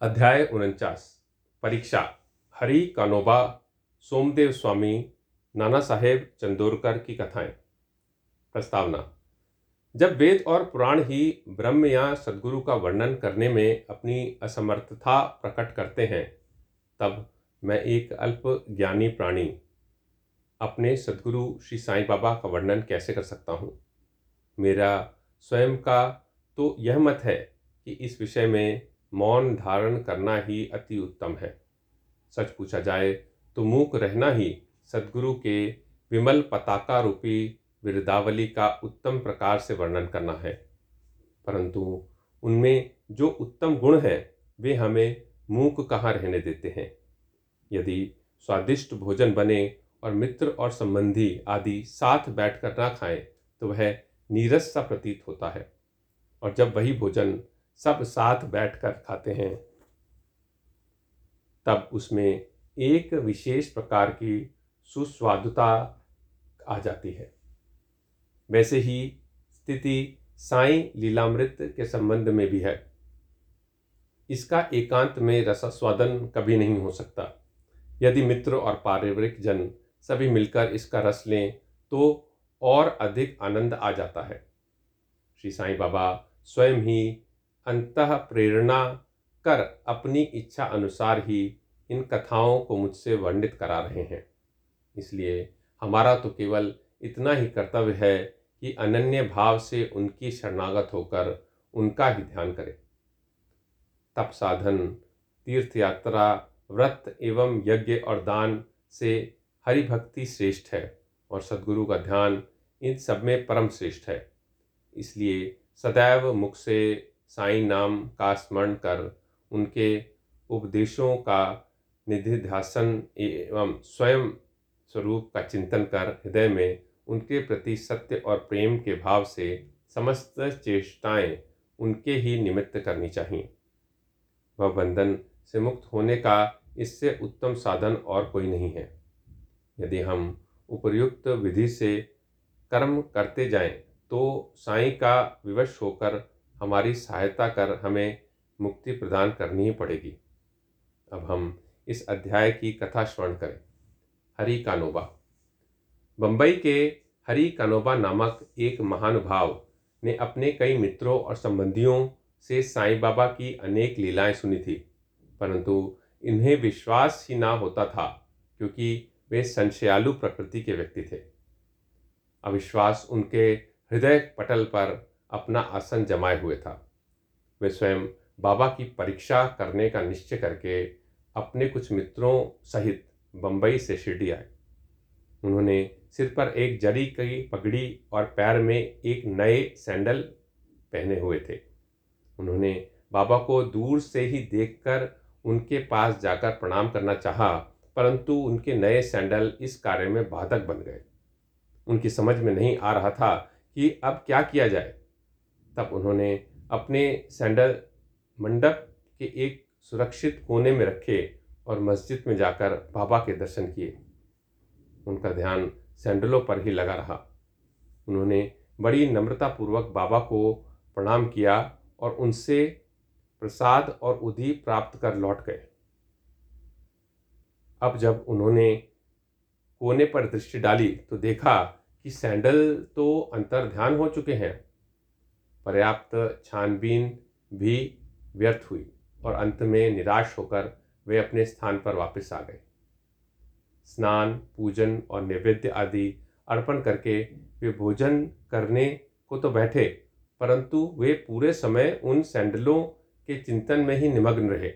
अध्याय उनचास, परीक्षा। हरि कानोबा, सोमदेव स्वामी, नाना साहेब चंदोरकर की कथाएँ। प्रस्तावना। जब वेद और पुराण ही ब्रह्म या सदगुरु का वर्णन करने में अपनी असमर्थता प्रकट करते हैं, तब मैं एक अल्प ज्ञानी प्राणी, अपने सदगुरु श्री साईं बाबा का वर्णन कैसे कर सकता हूँ? मेरा स्वयं का तो यह मत है कि इस विषय में मौन धारण करना ही अति उत्तम है। सच पूछा जाए तो मूक रहना ही सदगुरु के विमल पताका रूपी विरदावली का उत्तम प्रकार से वर्णन करना है। परंतु उनमें जो उत्तम गुण हैं, वे हमें मूक कहाँ रहने देते हैं? यदि स्वादिष्ट भोजन बने और मित्र और संबंधी आदि साथ बैठकर ना खाएँ तो वह नीरस सा प्रतीत होता है। और जब वही भोजन सब साथ बैठकर खाते हैं। तब उसमें एक विशेष प्रकार की सुस्वादुता आ जाती है। वैसे ही स्थिति साई लीलामृत के संबंध में भी है। इसका एकांत में रसास्वादन कभी नहीं हो सकता। यदि मित्र और पारिवारिक जन सभी मिलकर इसका रस लें तो और अधिक आनंद आ जाता है। श्री साईं बाबा स्वयं ही अंत प्रेरणा कर अपनी इच्छा अनुसार ही इन कथाओं को मुझसे वर्णित करा रहे हैं। इसलिए हमारा तो केवल इतना ही कर्तव्य है कि अनन्य भाव से उनकी शरणागत होकर उनका ही ध्यान करें। तप साधन, तीर्थ यात्रा, व्रत एवं यज्ञ और दान से हरि भक्ति श्रेष्ठ है और सदगुरु का ध्यान इन सब में परम श्रेष्ठ है। इसलिए सदैव मुख से साईं नाम का स्मरण कर उनके उपदेशों का निधिध्यासन एवं स्वयं स्वरूप का चिंतन कर हृदय में उनके प्रति सत्य और प्रेम के भाव से समस्त चेष्टाएँ उनके ही निमित्त करनी चाहिए वह बंधन से मुक्त होने का इससे उत्तम साधन और कोई नहीं है। यदि हम उपयुक्त विधि से कर्म करते जाएँ तो साईं का विवश होकर हमारी सहायता कर, हमें मुक्ति प्रदान करनी ही पड़ेगी। अब हम इस अध्याय की कथा श्रवण करें। हरि कानोबा। बम्बई के हरि कानोबा नामक एक महानुभाव ने अपने कई मित्रों और संबंधियों से साईं बाबा की अनेक लीलाएँ सुनी थी, परंतु इन्हें विश्वास ही ना होता था क्योंकि वे संशयालु प्रकृति के व्यक्ति थे। अविश्वास उनके हृदय पटल पर अपना आसन जमाए हुए था। वे स्वयं बाबा की परीक्षा करने का निश्चय करके अपने कुछ मित्रों सहित बम्बई से शिरडी आए। उन्होंने सिर पर एक जरी की पगड़ी और पैर में एक नए सैंडल पहने हुए थे। उन्होंने बाबा को दूर से ही देखकर उनके पास जाकर प्रणाम करना चाहा, परंतु उनके नए सैंडल इस कार्य में बाधक बन गए। उनकी समझ में नहीं आ रहा था कि अब क्या किया जाए। तब उन्होंने अपने सैंडल मंडप के एक सुरक्षित कोने में रखे और मस्जिद में जाकर बाबा के दर्शन किए। उनका ध्यान सैंडलों पर ही लगा रहा। उन्होंने बड़ी नम्रतापूर्वक बाबा को प्रणाम किया और उनसे प्रसाद और उधी प्राप्त कर लौट गए। अब जब उन्होंने कोने पर दृष्टि डाली तो देखा कि सैंडल तो अंतर ध्यान हो चुके हैं। पर्याप्त छानबीन भी व्यर्थ हुई और अंत में निराश होकर वे अपने स्थान पर वापस आ गए। स्नान, पूजन और नैवेद्य आदि अर्पण करके वे भोजन करने को तो बैठे, परंतु वे पूरे समय उन सैंडलों के चिंतन में ही निमग्न रहे।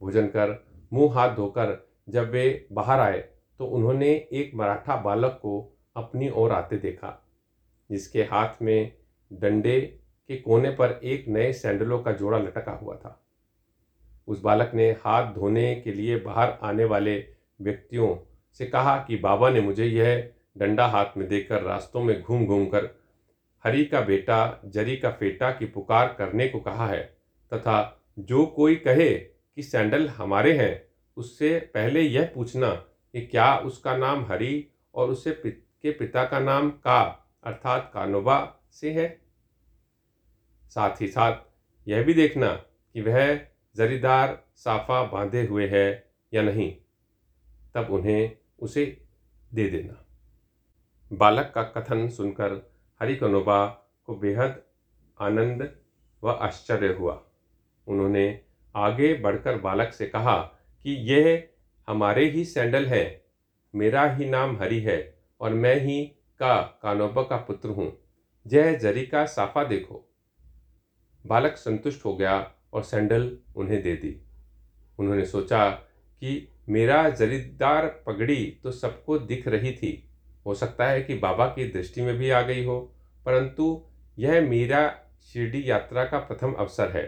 भोजन कर मुँह हाथ धोकर जब वे बाहर आए तो उन्होंने एक मराठा बालक को अपनी ओर आते देखा, जिसके हाथ में डंडे के कोने पर एक नए सैंडलों का जोड़ा लटका हुआ था। उस बालक ने हाथ धोने के लिए बाहर आने वाले व्यक्तियों से कहा कि, बाबा ने मुझे यह डंडा हाथ में देकर रास्तों में घूम घूम कर हरी का बेटा, जरी का फेटा की पुकार करने को कहा है तथा जो कोई कहे कि सैंडल हमारे हैं, उससे पहले यह पूछना कि क्या उसका नाम हरी और उससे के पिता का नाम का अर्थात कानोबा से है? साथ ही साथ यह भी देखना कि वह जरीदार साफा बांधे हुए है या नहीं, तब उन्हें उसे दे देना। बालक का कथन सुनकर हरिकनोबा को बेहद आनंद व आश्चर्य हुआ। उन्होंने आगे बढ़कर बालक से कहा कि यह हमारे ही सैंडल है, मेरा ही नाम हरि है और मैं ही का कानोबा का पुत्र हूँ। जय जरी का साफा देखो। बालक संतुष्ट हो गया और सैंडल उन्हें दे दी। उन्होंने सोचा कि मेरा जरीदार पगड़ी तो सबको दिख रही थी। हो सकता है कि बाबा की दृष्टि में भी आ गई हो, परंतु यह मेरा शिरडी यात्रा का प्रथम अवसर है।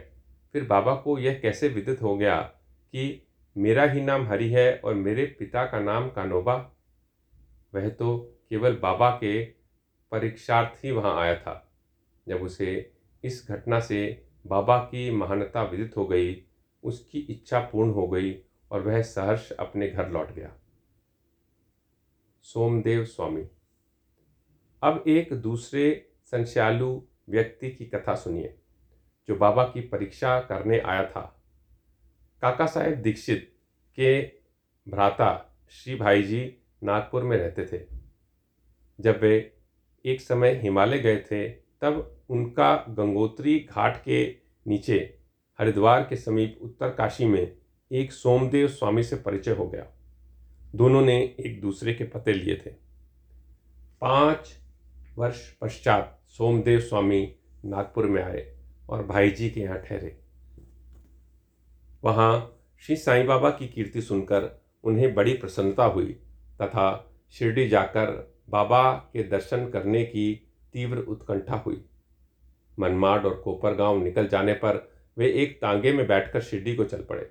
फिर बाबा को यह कैसे विदित हो गया कि मेरा ही नाम हरि है और मेरे पिता का नाम कानोबा वह तो केवल बाबा के परीक्षार्थ ही वहाँ आया था, जब उसे इस घटना से बाबा की महानता विदित हो गई, उसकी इच्छा पूर्ण हो गई और वह सहर्ष अपने घर लौट गया। सोमदेव स्वामी। अब एक दूसरे संश्यालु व्यक्ति की कथा सुनिए, जो बाबा की परीक्षा करने आया था। काका साहेब दीक्षित के भ्राता श्री भाई जी नागपुर में रहते थे। जब वे एक समय हिमालय गए थे, तब उनका गंगोत्री घाट के नीचे, हरिद्वार के समीप उत्तर काशी में, एक सोमदेव स्वामी से परिचय हो गया। दोनों ने एक दूसरे के पते लिए थे। पाँच वर्ष पश्चात सोमदेव स्वामी नागपुर में आए और भाई जी के यहाँ ठहरे। वहाँ श्री साईं बाबा की कीर्ति सुनकर उन्हें बड़ी प्रसन्नता हुई तथा शिरडी जाकर बाबा के दर्शन करने की तीव्र उत्कंठा हुई। मनमाड और कोपर गाँव निकल जाने पर वे एक तांगे में बैठकर शिरडी को चल पड़े।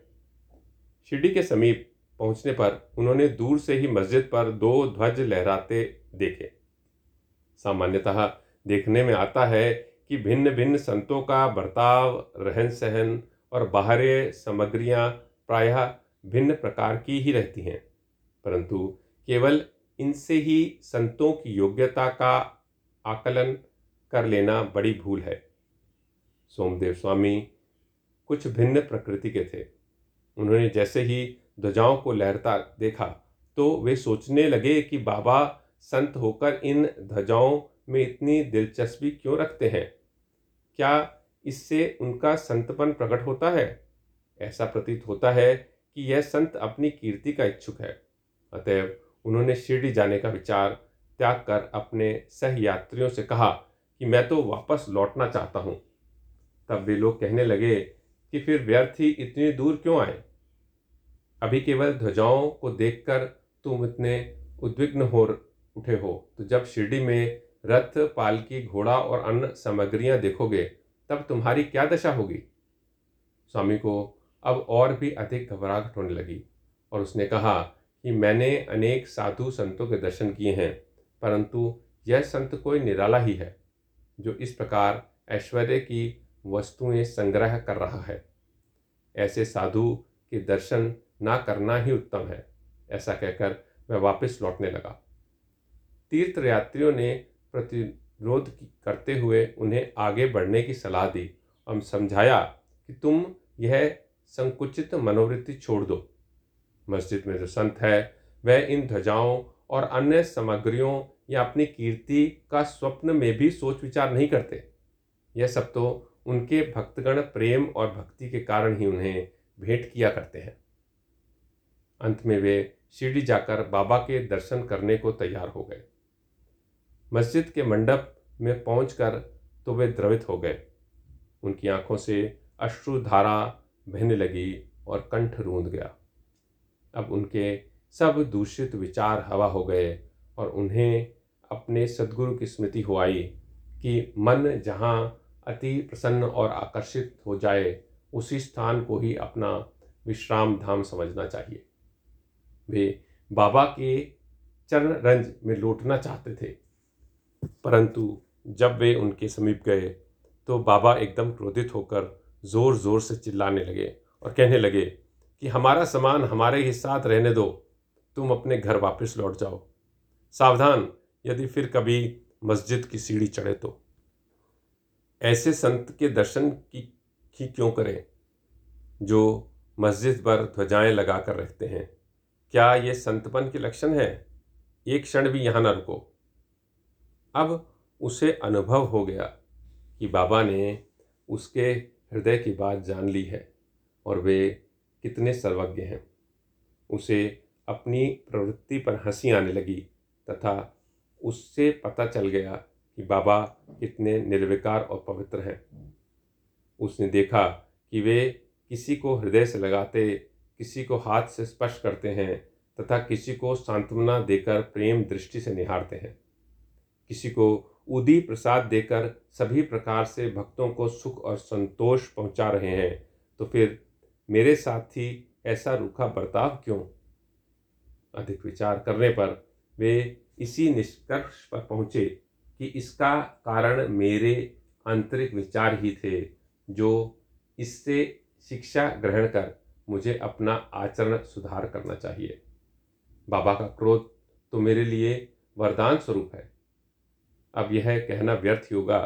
शिरडी के समीप पहुँचने पर उन्होंने दूर से ही मस्जिद पर दो ध्वज लहराते देखे। सामान्यतः देखने में आता है कि भिन्न भिन्न संतों का बर्ताव रहन सहन और बाहरी सामग्रियाँ प्रायः भिन्न प्रकार की ही रहती हैं, परंतु केवल इनसे ही संतों की योग्यता का आकलन कर लेना बड़ी भूल है। सोमदेव स्वामी कुछ भिन्न प्रकृति के थे। उन्होंने जैसे ही ध्वजाओं को लहरता देखा तो वे सोचने लगे कि बाबा संत होकर इन ध्वजाओं में इतनी दिलचस्पी क्यों रखते हैं? क्या इससे उनका संतपन प्रकट होता है? ऐसा प्रतीत होता है कि यह संत अपनी कीर्ति का इच्छुक है। अतएव उन्होंने शिरडी जाने का विचार त्याग कर अपने सह यात्रियों से कहा कि मैं तो वापस लौटना चाहता हूँ। तब वे लोग कहने लगे कि फिर व्यर्थ ही इतनी दूर क्यों आए? अभी केवल ध्वजाओं को देखकर तुम इतने उद्विग्न हो उठे हो। तो जब शिरडी में रथ, पालकी, घोड़ा और अन्य सामग्रियाँ देखोगे, तब तुम्हारी क्या दशा होगी? स्वामी को अब और भी अधिक घबराहट होने लगी और उसने कहा कि मैंने अनेक साधु संतों के दर्शन किए हैं, परंतु यह संत कोई निराला ही है। जो इस प्रकार ऐश्वर्य की वस्तुएँ संग्रह कर रहा है। ऐसे साधु के दर्शन ना करना ही उत्तम है, ऐसा कहकर वह वापस लौटने लगा। तीर्थ यात्रियों ने प्रतिरोध करते हुए उन्हें आगे बढ़ने की सलाह दी और समझाया कि तुम यह संकुचित मनोवृत्ति छोड़ दो। मस्जिद में जो संत है, वह इन ध्वजाओं और अन्य सामग्रियों या अपनी कीर्ति का स्वप्न में भी सोच विचार नहीं करते। यह सब तो उनके भक्तगण प्रेम और भक्ति के कारण ही उन्हें भेंट किया करते हैं। अंत में वे शिरडी जाकर बाबा के दर्शन करने को तैयार हो गए। मस्जिद के मंडप में पहुंचकर तो वे द्रवित हो गए। उनकी आँखों से अश्रुधारा बहने लगी और कंठ रूंध गया। अब उनके सब दूषित विचार हवा हो गए और उन्हें अपने सदगुरु की स्मृति हो आई कि मन जहाँ अति प्रसन्न और आकर्षित हो जाए, उसी स्थान को ही अपना विश्राम धाम समझना चाहिए। वे बाबा के चरण रंज में लौटना चाहते थे, परंतु जब वे उनके समीप गए तो बाबा एकदम क्रोधित होकर ज़ोर ज़ोर से चिल्लाने लगे और कहने लगे कि, हमारा सामान हमारे ही साथ रहने दो, तुम अपने घर वापस लौट जाओ। सावधान यदि फिर कभी मस्जिद की सीढ़ी चढ़े तो? ऐसे संत के दर्शन की ही क्यों करें, जो मस्जिद पर ध्वजाएँ लगा कर रखते हैं? क्या ये संतपन के लक्षण है? एक क्षण भी यहाँ न रुको। अब उसे अनुभव हो गया कि बाबा ने उसके हृदय की बात जान ली है और वे कितने सर्वज्ञ हैं। उसे अपनी प्रवृत्ति पर हँसी आने लगी तथा उससे पता चल गया कि बाबा कितने निर्विकार और पवित्र हैं। उसने देखा कि वे किसी को हृदय से लगाते, किसी को हाथ से स्पर्श करते हैं तथा किसी को सांत्वना देकर प्रेम दृष्टि से निहारते हैं। किसी को उदी प्रसाद देकर सभी प्रकार से भक्तों को सुख और संतोष पहुँचा रहे हैं तो फिर मेरे साथ ही ऐसा रूखा बर्ताव क्यों? अधिक विचार करने पर वे इसी निष्कर्ष पर पहुँचे कि इसका कारण मेरे आंतरिक विचार ही थे, जो इससे शिक्षा ग्रहण कर मुझे अपना आचरण सुधार करना चाहिए। बाबा का क्रोध तो मेरे लिए वरदान स्वरूप है। अब यह कहना व्यर्थ होगा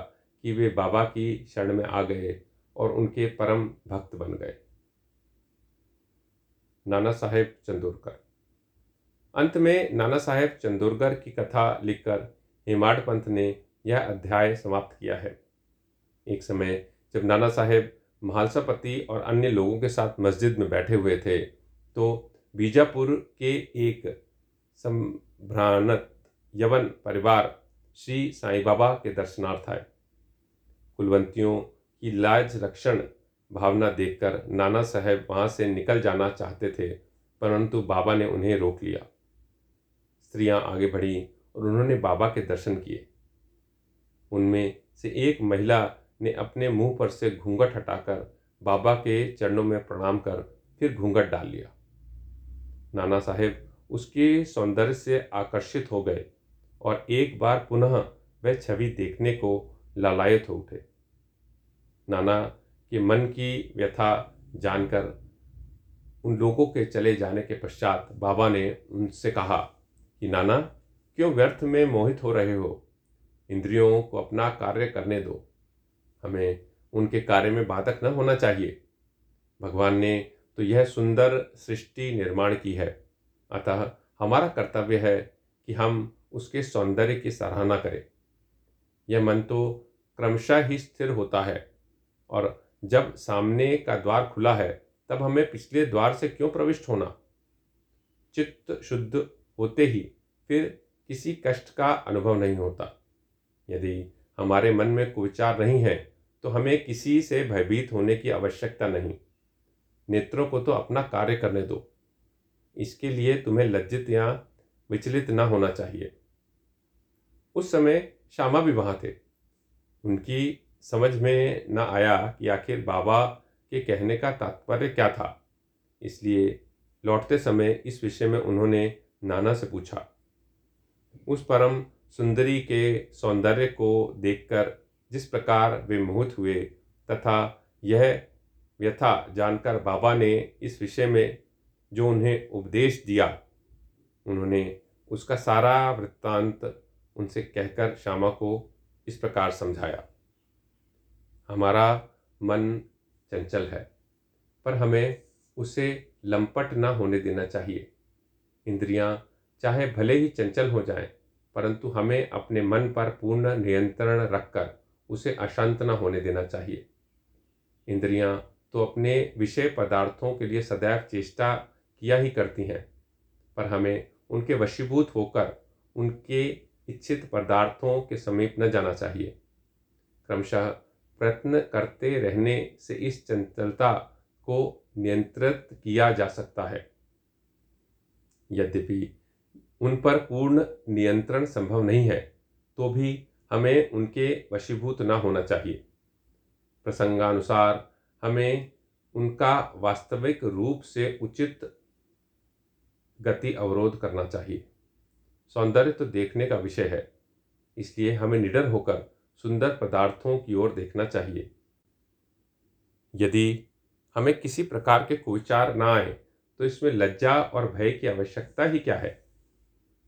कि वे बाबा की शरण में आ गए और उनके परम भक्त बन गए। नाना साहेब चंदोरकर। अंत में नाना साहेब चंदोरकर की कथा लिखकर हेमाड पंथ ने यह अध्याय समाप्त किया है। एक समय जब नाना साहेब महालसापति और अन्य लोगों के साथ मस्जिद में बैठे हुए थे तो बीजापुर के एक संभ्रानत यवन परिवार श्री साईं बाबा के दर्शनार्थ आए। कुलवंतियों की लाज रक्षण भावना देखकर नाना साहेब वहाँ से निकल जाना चाहते थे, परंतु बाबा ने उन्हें रोक लिया। स्त्रियाँ आगे बढ़ी और उन्होंने बाबा के दर्शन किए। उनमें से एक महिला ने अपने मुँह पर से घूंघट हटाकर बाबा के चरणों में प्रणाम कर फिर घूंघट डाल लिया। नाना साहेब उसके सौंदर्य से आकर्षित हो गए और एक बार पुनः वह छवि देखने को लालायत हो उठे। नाना के मन की व्यथा जानकर उन लोगों के चले जाने के पश्चात बाबा ने उनसे कहा कि नाना, क्यों व्यर्थ में मोहित हो रहे हो? इंद्रियों को अपना कार्य करने दो। हमें उनके कार्य में बाधक न होना चाहिए। भगवान ने तो यह सुंदर सृष्टि निर्माण की है। अतः हमारा कर्तव्य है कि हम उसके सौंदर्य की सराहना करें। यह मन तो क्रमशः ही स्थिर होता है और जब सामने का द्वार खुला है, तब हमें पिछले द्वार से क्यों प्रविष्ट होना? चित्त शुद्ध होते ही फिर किसी कष्ट का अनुभव नहीं होता। यदि हमारे मन में कुविचार नहीं है तो हमें किसी से भयभीत होने की आवश्यकता नहीं। नेत्रों को तो अपना कार्य करने दो। इसके लिए तुम्हें लज्जित या विचलित ना होना चाहिए। उस समय श्यामा भी वहाँ थे। उनकी समझ में न आया कि आखिर बाबा के कहने का तात्पर्य क्या था। इसलिए लौटते समय इस विषय में उन्होंने नाना से पूछा। उस परम सुंदरी के सौंदर्य को देखकर जिस प्रकार वे मोहित हुए, तथा यह व्यथा जानकर बाबा ने इस विषय में जो उन्हें उपदेश दिया, उन्होंने उसका सारा वृत्तांत उनसे कहकर श्यामा को इस प्रकार समझाया। हमारा मन चंचल है, पर हमें उसे लंपट ना होने देना चाहिए। इंद्रियाँ चाहे भले ही चंचल हो जाएँ, परंतु हमें अपने मन पर पूर्ण नियंत्रण रखकर उसे अशांत न होने देना चाहिए। इंद्रियाँ तो अपने विषय पदार्थों के लिए सदैव चेष्टा किया ही करती हैं पर हमें उनके वशीभूत होकर उनके इच्छित पदार्थों के समीप न जाना चाहिए। क्रमशः प्रयत्न करते रहने से इस चंचलता को नियंत्रित किया जा सकता है। यद्यपि उन पर पूर्ण नियंत्रण संभव नहीं है तो भी हमें उनके वशीभूत न होना चाहिए। प्रसंगानुसार, हमें उनका वास्तविक रूप से उचित गति अवरोध करना चाहिए। सौंदर्य तो देखने का विषय है, इसलिए हमें निडर होकर सुंदर पदार्थों की ओर देखना चाहिए। यदि हमें किसी प्रकार के कुविचार ना आए तो इसमें लज्जा और भय की आवश्यकता ही क्या है?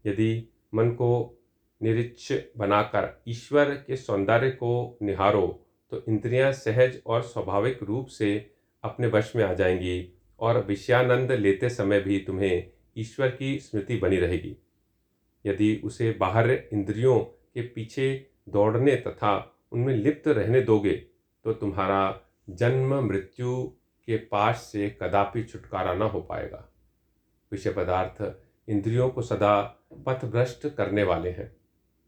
यदि मन को निरीक्ष बनाकर ईश्वर के सौंदर्य को निहारो तो इंद्रियाँ सहज और स्वाभाविक रूप से अपने वश में आ जाएँगी और विषयानंद लेते समय भी तुम्हें ईश्वर की स्मृति बनी रहेगी। यदि उसे बाहर इंद्रियों के पीछे दौड़ने तथा उनमें लिप्त रहने दोगे तो तुम्हारा जन्म मृत्यु के पास से कदापि छुटकारा न हो पाएगा। विषय पदार्थ इंद्रियों को सदा पथभ्रष्ट करने वाले हैं।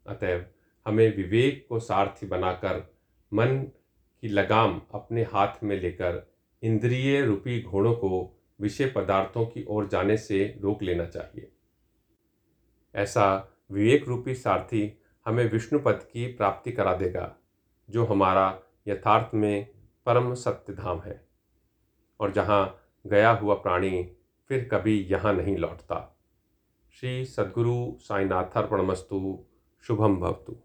अतएव हमें विवेक को सारथी बनाकर, मन की लगाम अपने हाथ में लेकर इंद्रिय रूपी घोड़ों को विषय पदार्थों की ओर जाने से रोक लेना चाहिए। ऐसा विवेक रूपी सारथी हमें विष्णु पद की प्राप्ति करा देगा, जो हमारा यथार्थ में परम सत्य धाम है। और जहाँ गया हुआ प्राणी फिर कभी यहाँ नहीं लौटता। श्री सद्गुरु साईनाथर्पणमस्तु शुभम भवतु।